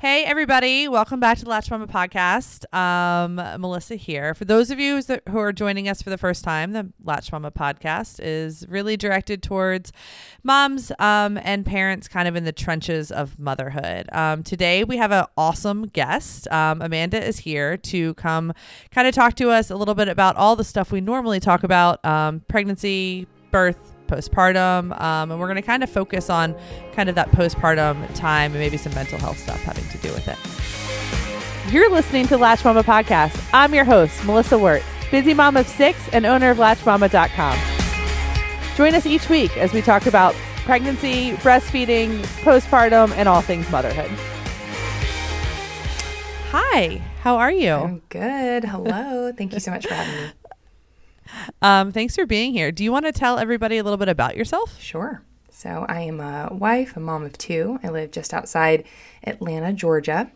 Hey, everybody. Welcome back to the Latch Mama podcast. Um, Melissa here. For those of you who are joining us for the first time, the Latch Mama podcast is really directed towards moms um, and parents kind of in the trenches of motherhood. Um, today, we have an awesome guest. Um, Amanda is here to come kind of talk to us a little bit about all the stuff we normally talk about um, pregnancy, birth, postpartum. Um, and we're going to kind of focus on kind of that postpartum time and maybe some mental health stuff having to do with it. You're listening to Latch Mama Podcast. I'm your host, Melissa Wirt, busy mom of six and owner of LatchMama.com. Join us each week as we talk about pregnancy, breastfeeding, postpartum, and all things motherhood. Hi, how are you? I'm good. Hello. Thank you so much for having me. Um, thanks for being here. Do you want to tell everybody a little bit about yourself? Sure. So, I am a wife, a mom of two. I live just outside Atlanta, Georgia,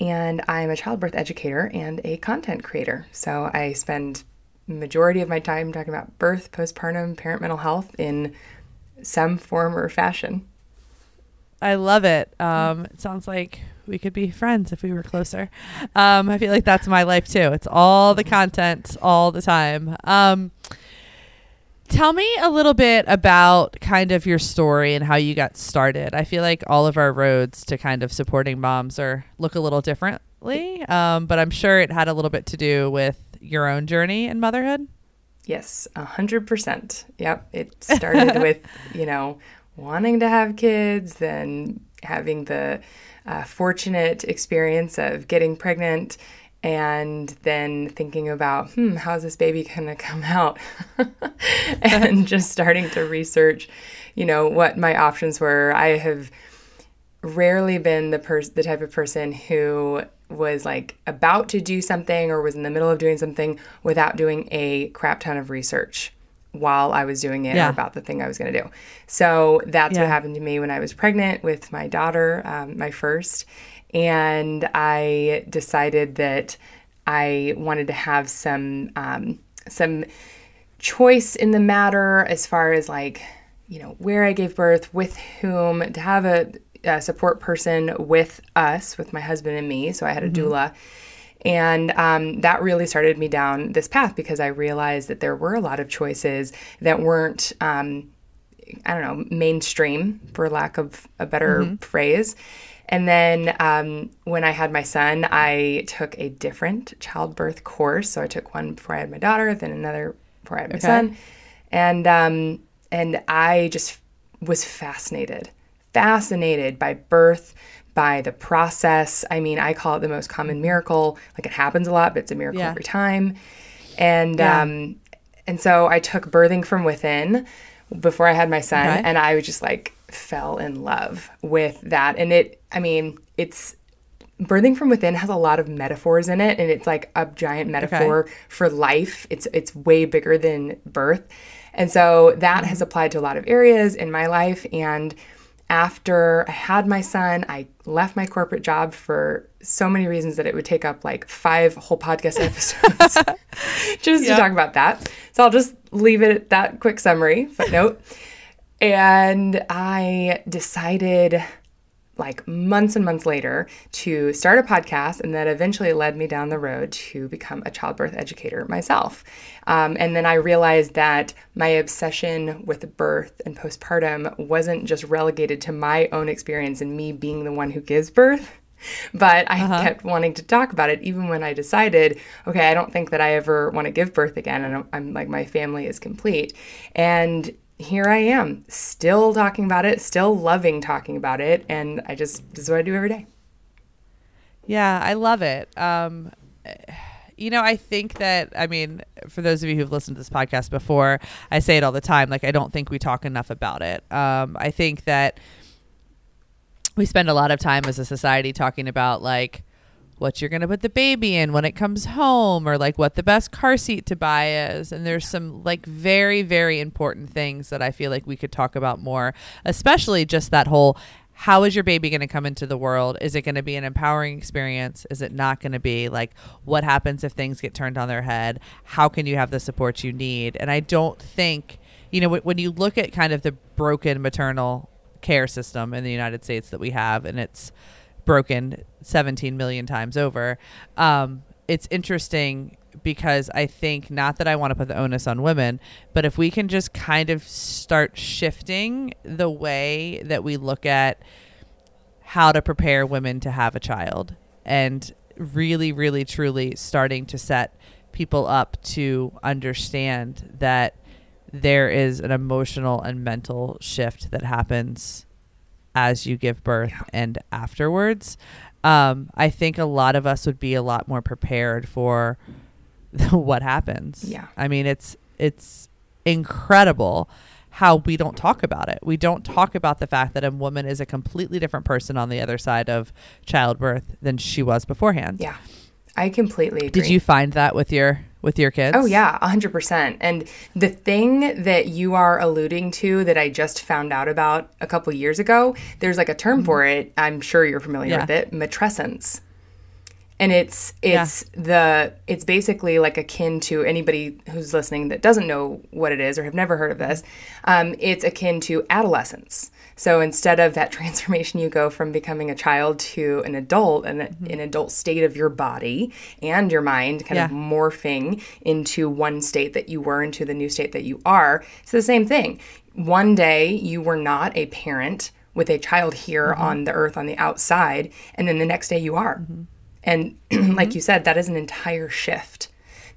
and I'm a childbirth educator and a content creator. So, I spend majority of my time talking about birth, postpartum, parent mental health in some form or fashion. I love it. Um, it sounds like we could be friends if we were closer. Um, I feel like that's my life too. It's all the content all the time. Um, tell me a little bit about kind of your story and how you got started. I feel like all of our roads to kind of supporting moms are look a little differently, um, but I'm sure it had a little bit to do with your own journey in motherhood. Yes, a hundred percent. Yep, it started with you know wanting to have kids, then having the uh, fortunate experience of getting pregnant and then thinking about, hmm, how's this baby going to come out? and just starting to research, you know, what my options were. I have rarely been the person, the type of person who was like about to do something or was in the middle of doing something without doing a crap ton of research while I was doing it yeah. or about the thing I was going to do. So that's yeah. what happened to me when I was pregnant with my daughter, um, my first. And I decided that I wanted to have some um, some choice in the matter as far as like you know where I gave birth, with whom, to have a, a support person with us, with my husband and me. So I had a mm-hmm. doula and um, that really started me down this path because I realized that there were a lot of choices that weren't, um, I don't know, mainstream, for lack of a better mm-hmm. phrase. And then um, when I had my son, I took a different childbirth course. So I took one before I had my daughter, then another before I had my okay. son, and um, and I just was fascinated, fascinated by birth, by the process. I mean, I call it the most common miracle. Like it happens a lot, but it's a miracle yeah. every time. And yeah. um, and so I took birthing from within before I had my son, okay. and I just like fell in love with that. And it, I mean, it's birthing from within has a lot of metaphors in it, and it's like a giant metaphor okay. for life. It's it's way bigger than birth, and so that mm-hmm. has applied to a lot of areas in my life and after I had my son, I left my corporate job for so many reasons that it would take up like five whole podcast episodes just to talk about that. So I'll just leave it at that quick summary, footnote. and I decided like months and months later to start a podcast, and that eventually led me down the road to become a childbirth educator myself. Um, and then I realized that my obsession with birth and postpartum wasn't just relegated to my own experience and me being the one who gives birth. But I uh-huh. kept wanting to talk about it even when I decided, okay, I don't think that I ever want to give birth again. And I'm, I'm like, my family is complete. And here I am, still talking about it, still loving talking about it, and I just this is what I do every day. Yeah, I love it. Um, you know, I think that I mean, for those of you who've listened to this podcast before, I say it all the time. Like, I don't think we talk enough about it. Um, I think that we spend a lot of time as a society talking about like what you're going to put the baby in when it comes home or like what the best car seat to buy is. And there's some like very very important things that I feel like we could talk about more especially just that whole how is your baby going to come into the world? Is it going to be an empowering experience? Is it not going to be? Like what happens if things get turned on their head? How can you have the support you need? And I don't think you know when you look at kind of the broken maternal care system in the United States that we have and it's broken 17 million times over. Um, it's interesting because I think not that I want to put the onus on women, but if we can just kind of start shifting the way that we look at how to prepare women to have a child and really, really, truly starting to set people up to understand that there is an emotional and mental shift that happens as you give birth Yeah. and afterwards. Um, I think a lot of us would be a lot more prepared for what happens. Yeah. I mean, it's it's incredible how we don't talk about it. We don't talk about the fact that a woman is a completely different person on the other side of childbirth than she was beforehand. Yeah. I completely agree. Did you find that with your with your kids? Oh yeah, hundred percent. And the thing that you are alluding to that I just found out about a couple years ago, there's like a term for it. I'm sure you're familiar Mm-hmm. Yeah. with it, matrescence. And it's it's the it's basically like akin to anybody who's listening that doesn't know what it is or have never heard of this. Um, it's akin to adolescence. So instead of that transformation, you go from becoming a child to an adult and an adult state of your body and your mind, kind of morphing into one state that you were into the new state that you are. It's the same thing. One day you were not a parent with a child here Mm-hmm. on the earth on the outside, and then the next day you are. Mm-hmm. And like you said, that is an entire shift.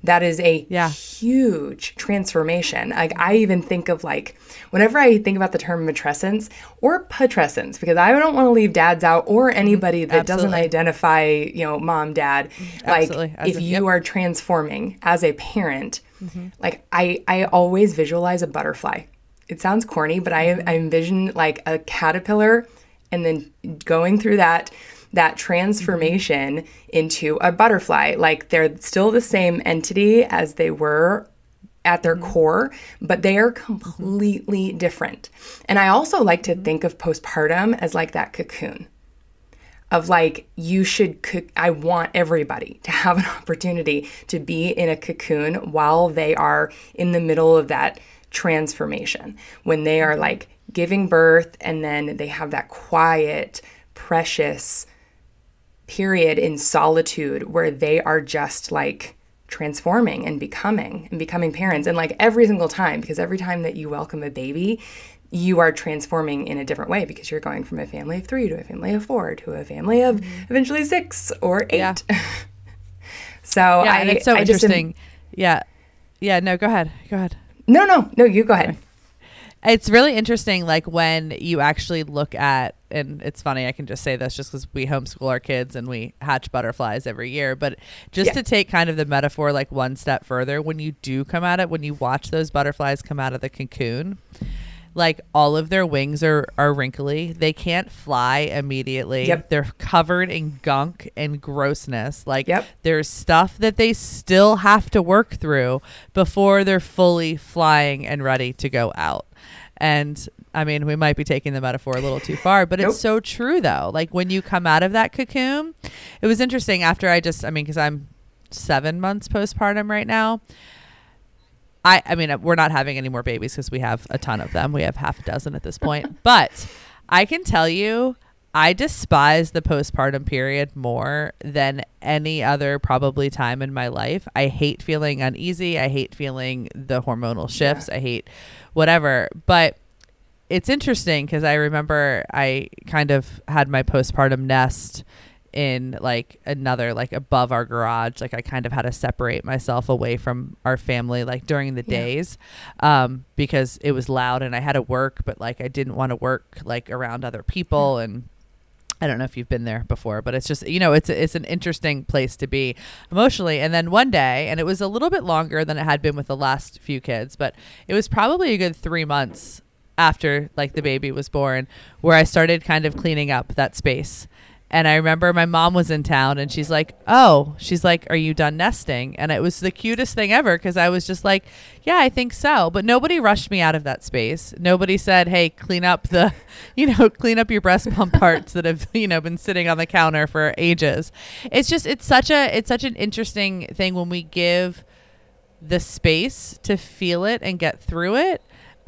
That is a Yeah. huge transformation. Like I even think of like whenever I think about the term matrescence or patrescence, because I don't want to leave dads out or anybody that doesn't Mm-hmm. Identify, you know, mom, dad. Like Absolutely. As if a- you yep. are transforming as a parent, Mm-hmm. like I I always visualize a butterfly. It sounds corny, but I, Mm-hmm. I envision like a caterpillar and then going through that that transformation into a butterfly. Like they're still the same entity as they were at their mm-hmm. core, but they are completely different. And I also like to mm-hmm. think of postpartum as like that cocoon of like you should cook I want everybody to have an opportunity to be in a cocoon while they are in the middle of that transformation when they are mm-hmm. like giving birth and then they have that quiet precious period in solitude where they are just like transforming and becoming and becoming parents and like every single time because every time that you welcome a baby you are transforming in a different way because you're going from a family of three to a family of four to a family of mm-hmm. eventually six or eight Yeah. so Yeah, I, it's so I just am- interesting. yeah. Yeah, no, go ahead. Go ahead. no no no you go ahead It's really interesting, like when you actually look at, and it's funny, I can just say this just because we homeschool our kids and we hatch butterflies every year. But just Yeah. to take kind of the metaphor like one step further, when you do come at it, when you watch those butterflies come out of the cocoon, like all of their wings are, are wrinkly. They can't fly immediately. Yep. They're covered in gunk and grossness. Like Yep. there's stuff that they still have to work through before they're fully flying and ready to go out. And I mean, we might be taking the metaphor a little too far, but Nope. it's so true though. Like when you come out of that cocoon, it was interesting after I just, I mean, because I'm seven months postpartum right now. I, I mean, we're not having any more babies because we have a ton of them. We have half a dozen at this point. but I can tell you, I despise the postpartum period more than any other probably time in my life. I hate feeling uneasy. I hate feeling the hormonal shifts. I hate whatever. But it's interesting because I remember I kind of had my postpartum nest in like another like above our garage like i kind of had to separate myself away from our family like during the Yeah. days um because it was loud and i had to work but like i didn't want to work like around other people and I don't know if you've been there before, but it's just you know it's it's an interesting place to be emotionally. And then one day, and it was a little bit longer than it had been with the last few kids, but it was probably a good three months after like the baby was born, where I started kind of cleaning up that space. And I remember my mom was in town and she's like, Oh, she's like, Are you done nesting? And it was the cutest thing ever because I was just like, Yeah, I think so. But nobody rushed me out of that space. Nobody said, Hey, clean up the, you know, clean up your breast pump parts that have, you know, been sitting on the counter for ages. It's just, it's such a, it's such an interesting thing when we give the space to feel it and get through it.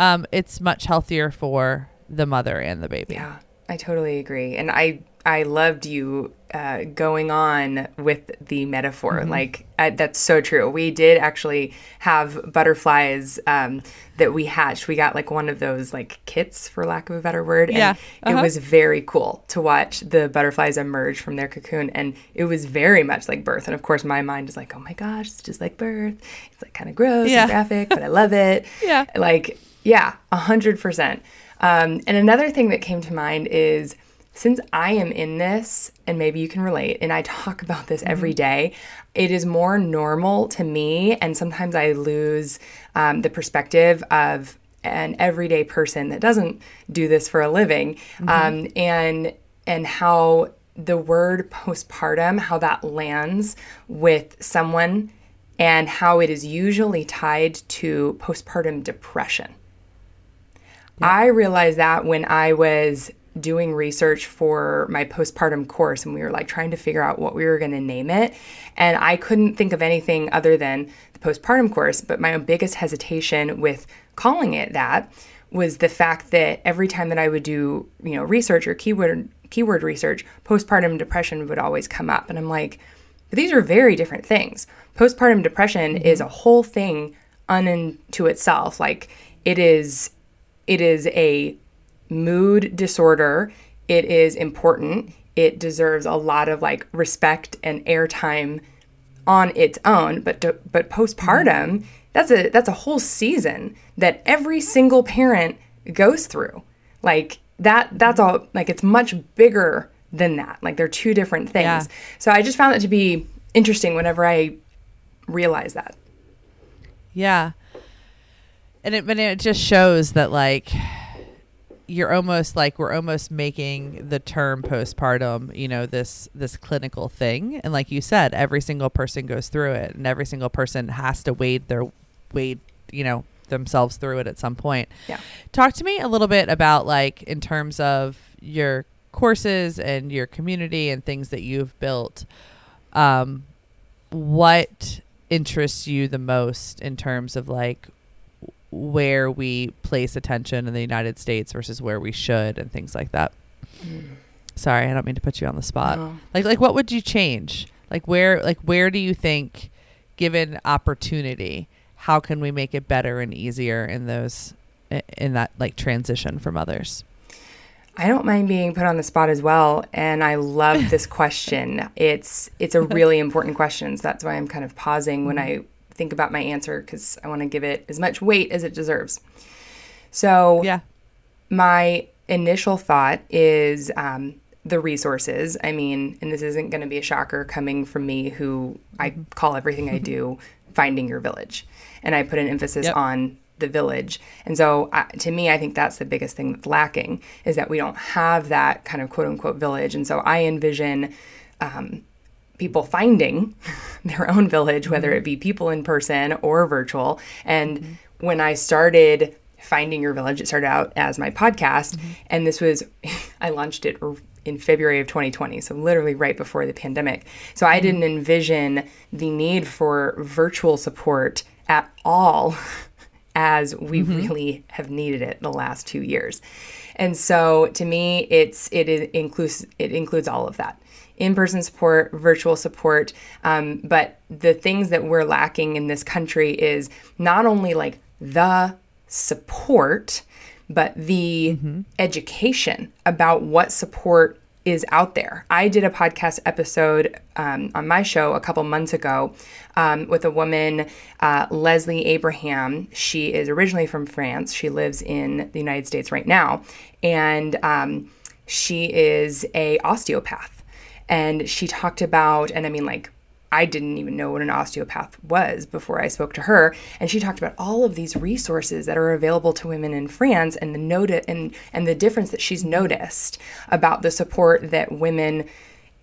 Um, it's much healthier for the mother and the baby. Yeah, I totally agree. And I I loved you uh, going on with the metaphor. Mm-hmm. Like uh, that's so true. We did actually have butterflies um, that we hatched. We got like one of those like kits, for lack of a better word. And Yeah. it Uh-huh. was very cool to watch the butterflies emerge from their cocoon, and it was very much like birth. And of course, my mind is like, "Oh my gosh, it's just like birth. It's like kind of gross Yeah. and graphic, but I love it." Yeah. like yeah, a hundred percent. Um, and another thing that came to mind is since I am in this, and maybe you can relate, and I talk about this every day, it is more normal to me, and sometimes I lose um, the perspective of an everyday person that doesn't do this for a living, um, and and how the word postpartum, how that lands with someone, and how it is usually tied to postpartum depression. I realized that when I was doing research for my postpartum course and we were like trying to figure out what we were going to name it. And I couldn't think of anything other than the postpartum course. But my biggest hesitation with calling it that was the fact that every time that I would do, you know, research or keyword keyword research, postpartum depression would always come up. And I'm like, but these are very different things. Postpartum depression mm-hmm. is a whole thing unto itself. Like it is it is a mood disorder. It is important. It deserves a lot of like respect and airtime on its own. But to, but postpartum, that's a that's a whole season that every single parent goes through. Like that that's all like it's much bigger than that. Like they're two different things. Yeah. So I just found that to be interesting whenever I realized that. Yeah. And it but it just shows that like you're almost like we're almost making the term postpartum, you know, this this clinical thing. And like you said, every single person goes through it and every single person has to wade their wade, you know, themselves through it at some point. Yeah. Talk to me a little bit about like in terms of your courses and your community and things that you've built. Um what interests you the most in terms of like where we place attention in the United States versus where we should and things like that. Sorry, I don't mean to put you on the spot. No. Like like what would you change? Like where like where do you think given opportunity, how can we make it better and easier in those in that like transition from others? I don't mind being put on the spot as well, and I love this question. It's it's a really important question, so that's why I'm kind of pausing when mm-hmm. I think about my answer because I want to give it as much weight as it deserves. So Yeah. my initial thought is um, the resources. I mean, and this isn't going to be a shocker coming from me, who I call everything I do finding your village, and I put an emphasis Yep. on the village. And so, uh, to me, I think that's the biggest thing that's lacking is that we don't have that kind of quote unquote village. And so, I envision. Um, people finding their own village, whether it be people in person or virtual. And when I started finding your village, it started out as my podcast, and this was I launched it in February of 2020, so literally right before the pandemic. So I didn't envision the need for virtual support at all as we mm-hmm. really have needed it the last two years. And so to me, it's it is includes it includes all of that in-person support, virtual support. Um, but the things that we're lacking in this country is not only like the support, but the education about what support is out there. I did a podcast episode um, on my show a couple months ago um, with a woman, uh, Leslie Abraham. She is originally from France. She lives in the United States right now, and um, she is a osteopath. And she talked about, and I mean, like I didn't even know what an osteopath was before I spoke to her. And she talked about all of these resources that are available to women in France and the note and and the difference that she's noticed about the support that women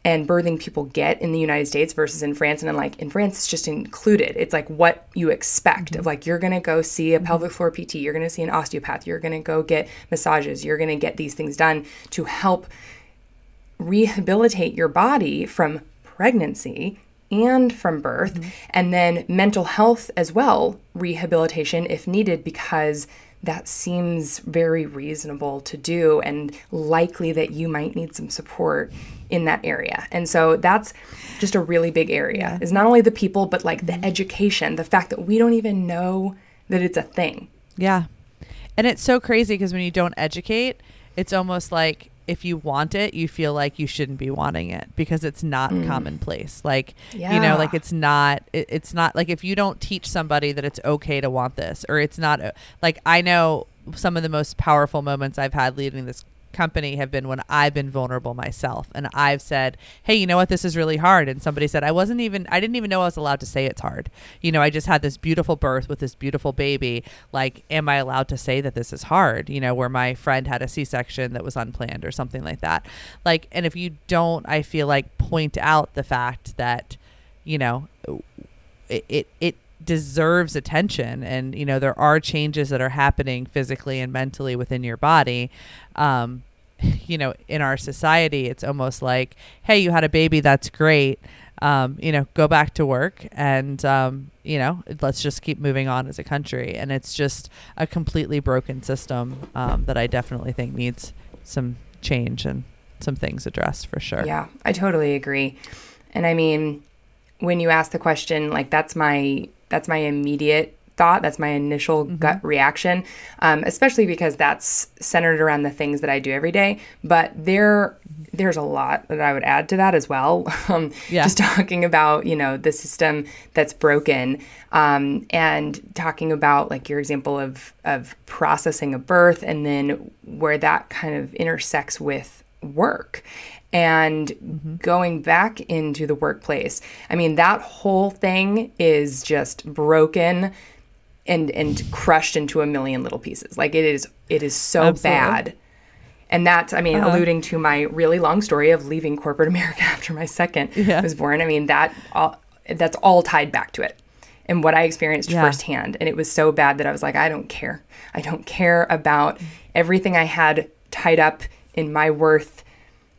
and birthing people get in the United States versus in France. And then like in France, it's just included. It's like what you expect of like you're gonna go see a mm-hmm. pelvic floor PT, you're gonna see an osteopath, you're gonna go get massages, you're gonna get these things done to help rehabilitate your body from pregnancy and from birth, mm-hmm. and then mental health as well, rehabilitation if needed, because that seems very reasonable to do and likely that you might need some support in that area. And so that's just a really big area. Is not only the people but like the mm-hmm. education, the fact that we don't even know that it's a thing. Yeah. And it's so crazy because when you don't educate, it's almost like if you want it, you feel like you shouldn't be wanting it because it's not commonplace. Like, you know, like it's not, it, it's not like if you don't teach somebody that it's okay to want this or it's not uh, like I know some of the most powerful moments I've had leading this company have been when I've been vulnerable myself and I've said, "Hey, you know what? This is really hard." And somebody said, "I wasn't even I didn't even know I was allowed to say it's hard." You know, I just had this beautiful birth with this beautiful baby. Like, am I allowed to say that this is hard? You know, where my friend had a C-section that was unplanned or something like that. Like, and if you don't, I feel like point out the fact that, you know, it it, it deserves attention. And you know there are changes that are happening physically and mentally within your body. Um you know in our society it's almost like hey you had a baby that's great. Um you know go back to work and um you know let's just keep moving on as a country. And it's just a completely broken system um that i definitely think needs some change and some things addressed for sure. Yeah, I totally agree. And I mean, when you ask the question, like that's my that's my immediate thought. That's my initial gut reaction, um, especially because that's centered around the things that I do every day. But there there's a lot that I would add to that as well. Um, Yeah. Just talking about you know the system that's broken, um, and talking about like your example of of processing a birth, and then where that kind of intersects with work and going back into the workplace. I mean, that whole thing is just broken and and crushed into a million little pieces. Like it is it is so Absolutely. bad. And that's, I mean, Uh-huh. alluding to my really long story of leaving corporate America after my second Yeah. was born. I mean, that all that's all tied back to it and what I experienced Yeah. firsthand. And it was so bad that I was like, I don't care. I don't care about everything I had tied up in my worth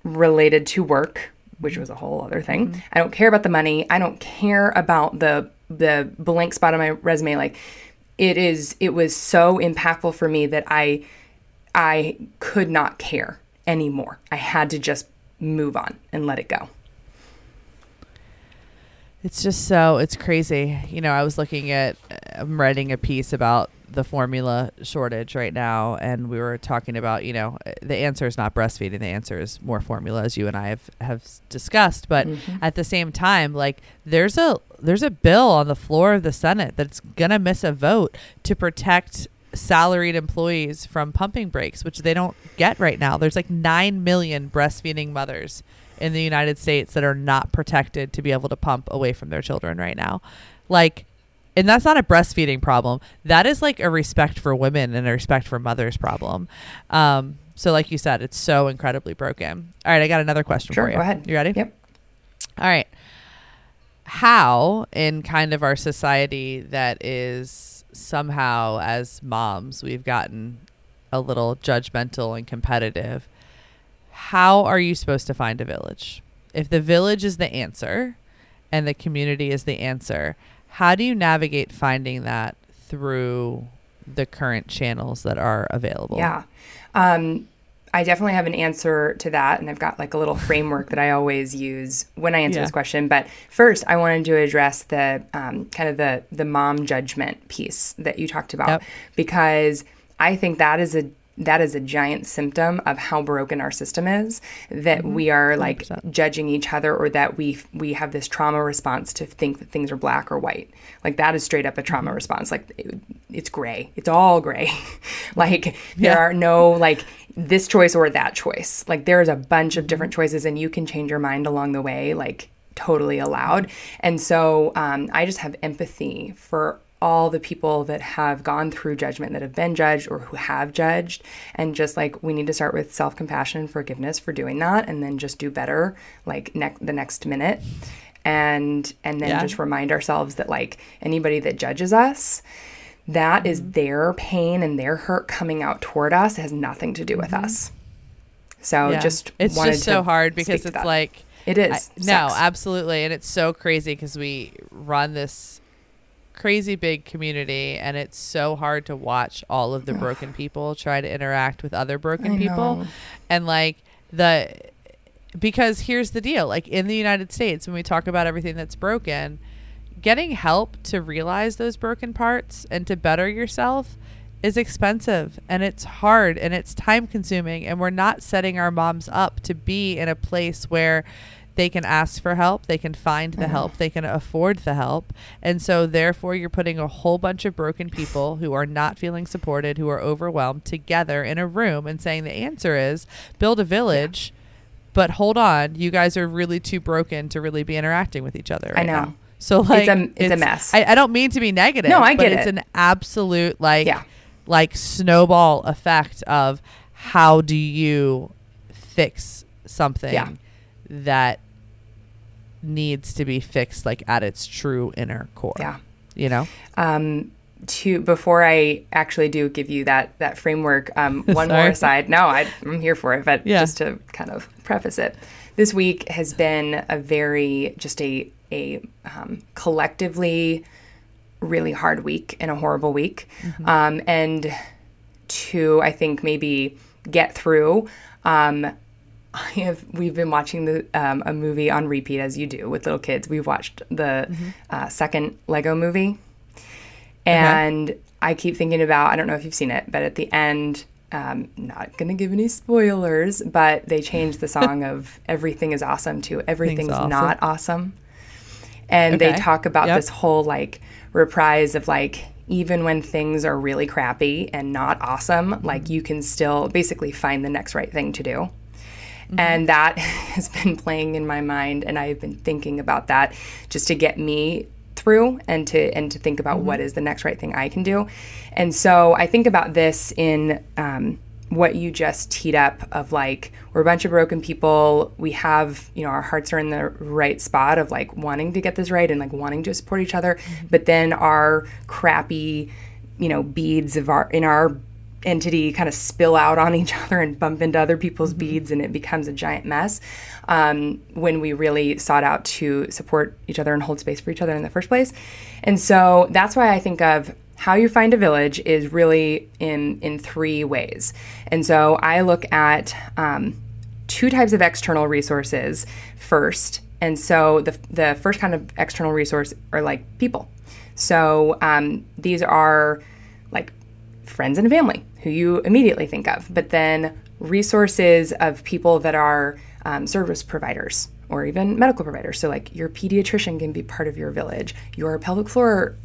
related to work, which was a whole other thing. Mm-hmm. I don't care about the money. I don't care about the the blank spot on my resume. Like it is it was so impactful for me that I I could not care anymore. I had to just move on and let it go. It's just so it's crazy. You know, I was looking at I'm writing a piece about the formula shortage right now and we were talking about, you know, the answer is not breastfeeding, the answer is more formula as you and I have have discussed, but mm-hmm. at the same time like there's a there's a bill on the floor of the Senate that's going to miss a vote to protect salaried employees from pumping breaks, which they don't get right now. There's like 9 million breastfeeding mothers in the United States that are not protected to be able to pump away from their children right now. Like, and that's not a breastfeeding problem. That is like a respect for women and a respect for mothers problem. Um, so, like you said, it's so incredibly broken. All right, I got another question Sure, for you. go ahead. You ready? Yep. All right. How, in kind of our society that is somehow, as moms, we've gotten a little judgmental and competitive, how are you supposed to find a village? If the village is the answer and the community is the answer, how do you navigate finding that through the current channels that are available? Yeah. Um, I definitely have an answer to that. And I've got like a little framework that I always use when I answer Yeah. this question. But first, I wanted to address the um, kind of the, the mom judgment piece that you talked about Yep. because I think that is a that is a giant symptom of how broken our system is that mm-hmm. we are like 100%. judging each other or that we we have this trauma response to think that things are black or white. Like that is straight up a trauma mm-hmm. response. Like it- it's gray. It's all gray. Like there Yeah. are no like this choice or that choice. Like there's a bunch of different mm-hmm. choices and you can change your mind along the way like totally allowed. And so um, i just have empathy for all the people that have gone through judgment that have been judged or who have judged and just like we need to start with self-compassion and forgiveness for doing that and then just do better like ne- the next minute and and then Yeah. just remind ourselves that like anybody that judges us that is Mm-hmm. their pain and their hurt coming out toward us it has nothing to do with us so Mm-hmm. Yeah. just it's just so hard because it's like it is I- no, absolutely, and it's so crazy because we run this crazy big community and it's so hard to watch all of the broken people try to interact with other broken I people know. and like the because here's the deal like in the United States when we talk about everything that's broken getting help to realize those broken parts and to better yourself is expensive and it's hard and it's time consuming and we're not setting our moms up to be in a place where they can ask for help, they can find the help, mm-hmm. they can afford the help. And so therefore you're putting a whole bunch of broken people who are not feeling supported, who are overwhelmed together in a room and saying the answer is build a village. But hold on, you guys are really too broken to really be interacting with each other. I right know. now. So like a- it's a mess. I, I don't mean to be negative. No, I but get it's it. an absolute like Yeah. like snowball effect of how do you fix something Yeah. that needs to be fixed like at its true inner core. Yeah. You know? um, to before I actually do give you that that framework, um, one more aside. No, I, I'm here for it, but Yeah. just to kind of preface it, this week has been a very just a a um, collectively really hard week and a horrible week, um, and to I think maybe get through. Um, I have. We've been watching the um, a movie on repeat as you do with little kids. We've watched the uh, second Lego movie, and I keep thinking about. I don't know if you've seen it, but at the end, um, not gonna give any spoilers, but they changed the song of "Everything is awesome" to "Everything's awesome. not awesome," and they talk about Yep. this whole like reprise of like even when things are really crappy and not awesome, like you can still basically find the next right thing to do. Mm-hmm. And that has been playing in my mind and I've been thinking about that just to get me through and to and to think about what mm-hmm. is the next right thing I can do. And so I think about this in um, what you just teed up of like we're a bunch of broken people. We have you know our hearts are in the right spot of like wanting to get this right and like wanting to support each other, mm-hmm. but then our crappy you know beads of our in our entity kind of spill out on each other and bump into other people's beads and it becomes a giant mess um, when we really sought out to support each other and hold space for each other in the first place and so that's why i think of how you find a village is really in in three ways and so i look at um, two types of external resources first. And so the, the first kind of external resource are like people. So um, these are like friends and family who you immediately think of, but then resources of people that are um, service providers or even medical providers. So, like your pediatrician can be part of your village, your pelvic floor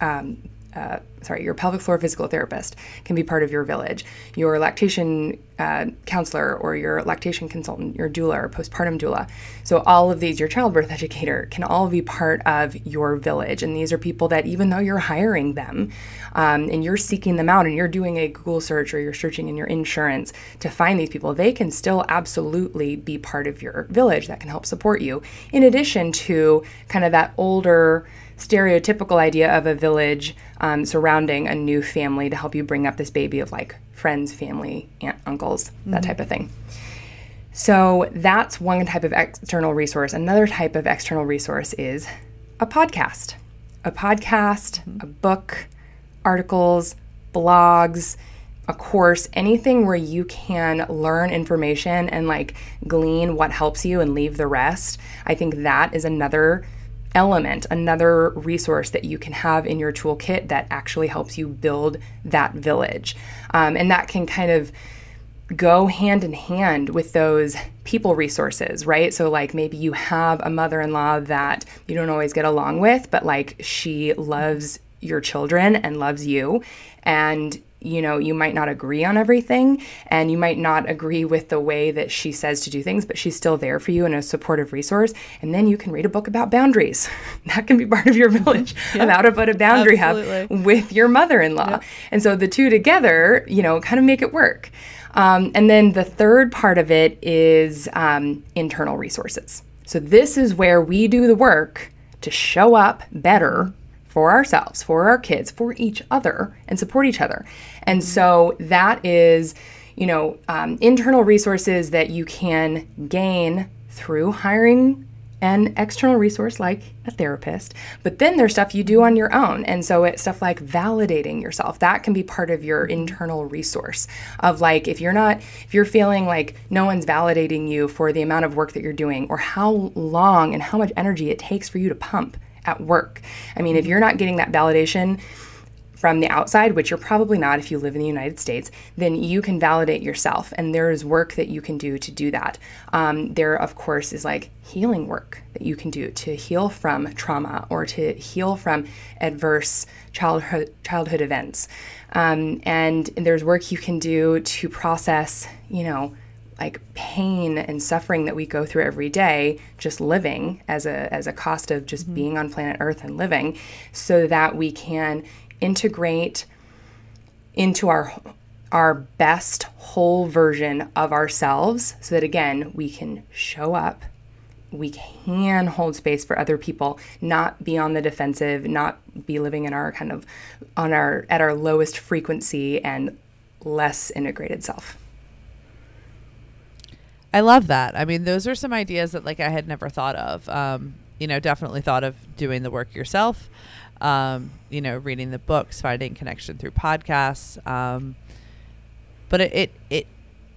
um, uh, sorry, your pelvic floor physical therapist can be part of your village. Your lactation uh, counselor or your lactation consultant, your doula or postpartum doula. So, all of these, your childbirth educator, can all be part of your village. And these are people that, even though you're hiring them um, and you're seeking them out and you're doing a Google search or you're searching in your insurance to find these people, they can still absolutely be part of your village that can help support you. In addition to kind of that older, stereotypical idea of a village um, surrounding a new family to help you bring up this baby of like friends, family, aunt, uncles, that type of thing. So that's one type of external resource. Another type of external resource is a podcast. A podcast, a book, articles, blogs, a course, anything where you can learn information and like glean what helps you and leave the rest. I think that is another element, another resource that you can have in your toolkit that actually helps you build that village. Um, and that can kind of go hand in hand with those people resources, right? So, like, maybe you have a mother in law that you don't always get along with, but like she loves your children and loves you. And you know, you might not agree on everything and you might not agree with the way that she says to do things, but she's still there for you and a supportive resource. And then you can read a book about boundaries. that can be part of your village how to put a boundary hub Absolutely. with your mother in law. And so the two together, you know, kind of make it work. Um, and then the third part of it is um, internal resources. So this is where we do the work to show up better for ourselves, for our kids, for each other, and support each other. And so that is, you know, um, internal resources that you can gain through hiring an external resource like a therapist, but then there's stuff you do on your own. And so it's stuff like validating yourself. That can be part of your internal resource of like if you're not if you're feeling like no one's validating you for the amount of work that you're doing or how long and how much energy it takes for you to pump at work. I mean, if you're not getting that validation, from the outside, which you're probably not if you live in the United States, then you can validate yourself. And there is work that you can do to do that. Um, there, of course, is like healing work that you can do to heal from trauma or to heal from adverse childhood, childhood events. Um, and, there's work you can do to process, you know, like pain and suffering that we go through every day just living as a as a cost of just mm-hmm. being on planet earth and living so that we can integrate into our our best whole version of ourselves so that again we can show up we can hold space for other people not be on the defensive not be living in our kind of on our at our lowest frequency and less integrated self. I love that. I mean those are some ideas that like i had never thought of. Um, you know definitely thought of doing the work yourself um, you know, reading the books, finding connection through podcasts. Um, but it, it, it,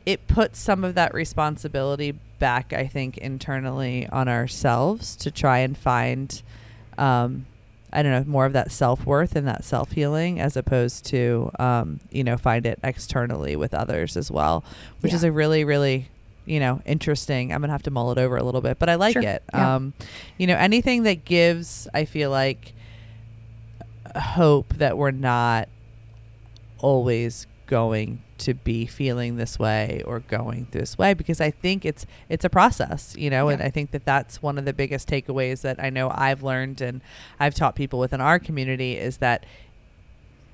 it puts some of that responsibility back, I think, internally on ourselves to try and find, um, I don't know, more of that self worth and that self healing as opposed to, um, you know, find it externally with others as well, which yeah. is a really, really you know, interesting. I'm gonna have to mull it over a little bit, but I like sure. it. Yeah. Um, you know, anything that gives, I feel like, hope that we're not always going to be feeling this way or going this way because I think it's it's a process, you know, yeah. and I think that that's one of the biggest takeaways that I know I've learned and I've taught people within our community is that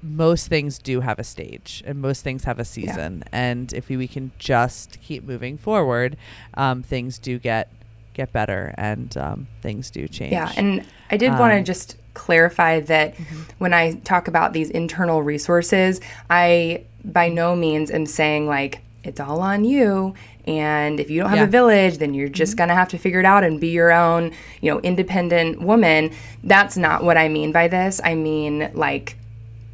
most things do have a stage and most things have a season yeah. and if we, we, can just keep moving forward um, things do get get better and um, things do change yeah and i did um, want to just clarify that mm-hmm. when I talk about these internal resources, I by no means am saying like it's all on you and if you don't have yeah. a village then you're just mm-hmm. going to have to figure it out and be your own you know independent woman that's not what i mean by this i mean like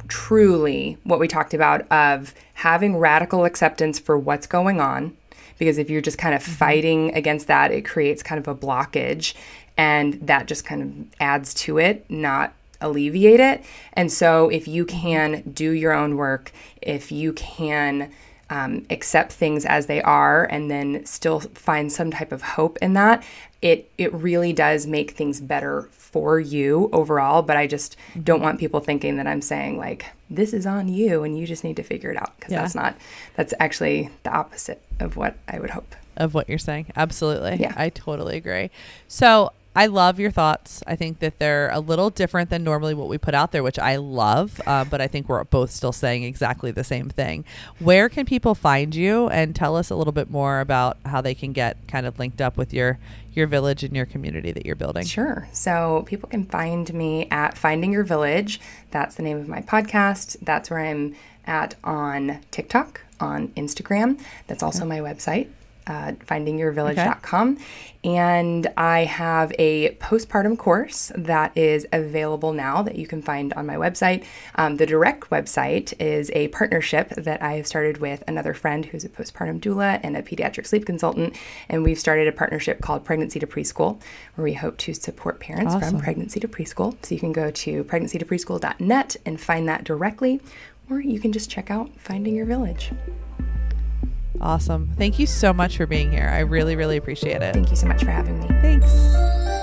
truly what we talked about of having radical acceptance for what's going on because if you're just kind of mm-hmm. fighting against that it creates kind of a blockage and that just kind of adds to it, not alleviate it. And so, if you can do your own work, if you can um, accept things as they are, and then still find some type of hope in that, it it really does make things better for you overall. But I just don't want people thinking that I'm saying like this is on you and you just need to figure it out because yeah. that's not. That's actually the opposite of what I would hope. Of what you're saying, absolutely. Yeah, I totally agree. So I love your thoughts. I think that they're a little different than normally what we put out there, which I love. Uh, but I think we're both still saying exactly the same thing. Where can people find you, and tell us a little bit more about how they can get kind of linked up with your your village and your community that you're building? Sure. So people can find me at Finding Your Village. That's the name of my podcast. That's where I'm at on TikTok, on Instagram. That's also my website, uh, findingyourvillage.com. Okay. And I have a postpartum course that is available now that you can find on my website. Um, the direct website is a partnership that I have started with another friend who's a postpartum doula and a pediatric sleep consultant. And we've started a partnership called Pregnancy to Preschool, where we hope to support parents awesome. from pregnancy to preschool. So you can go to pregnancytopreschool.net and find that directly, or you can just check out Finding Your Village. Awesome. Thank you so much for being here. I really, really appreciate it. Thank you so much for having me. Thanks.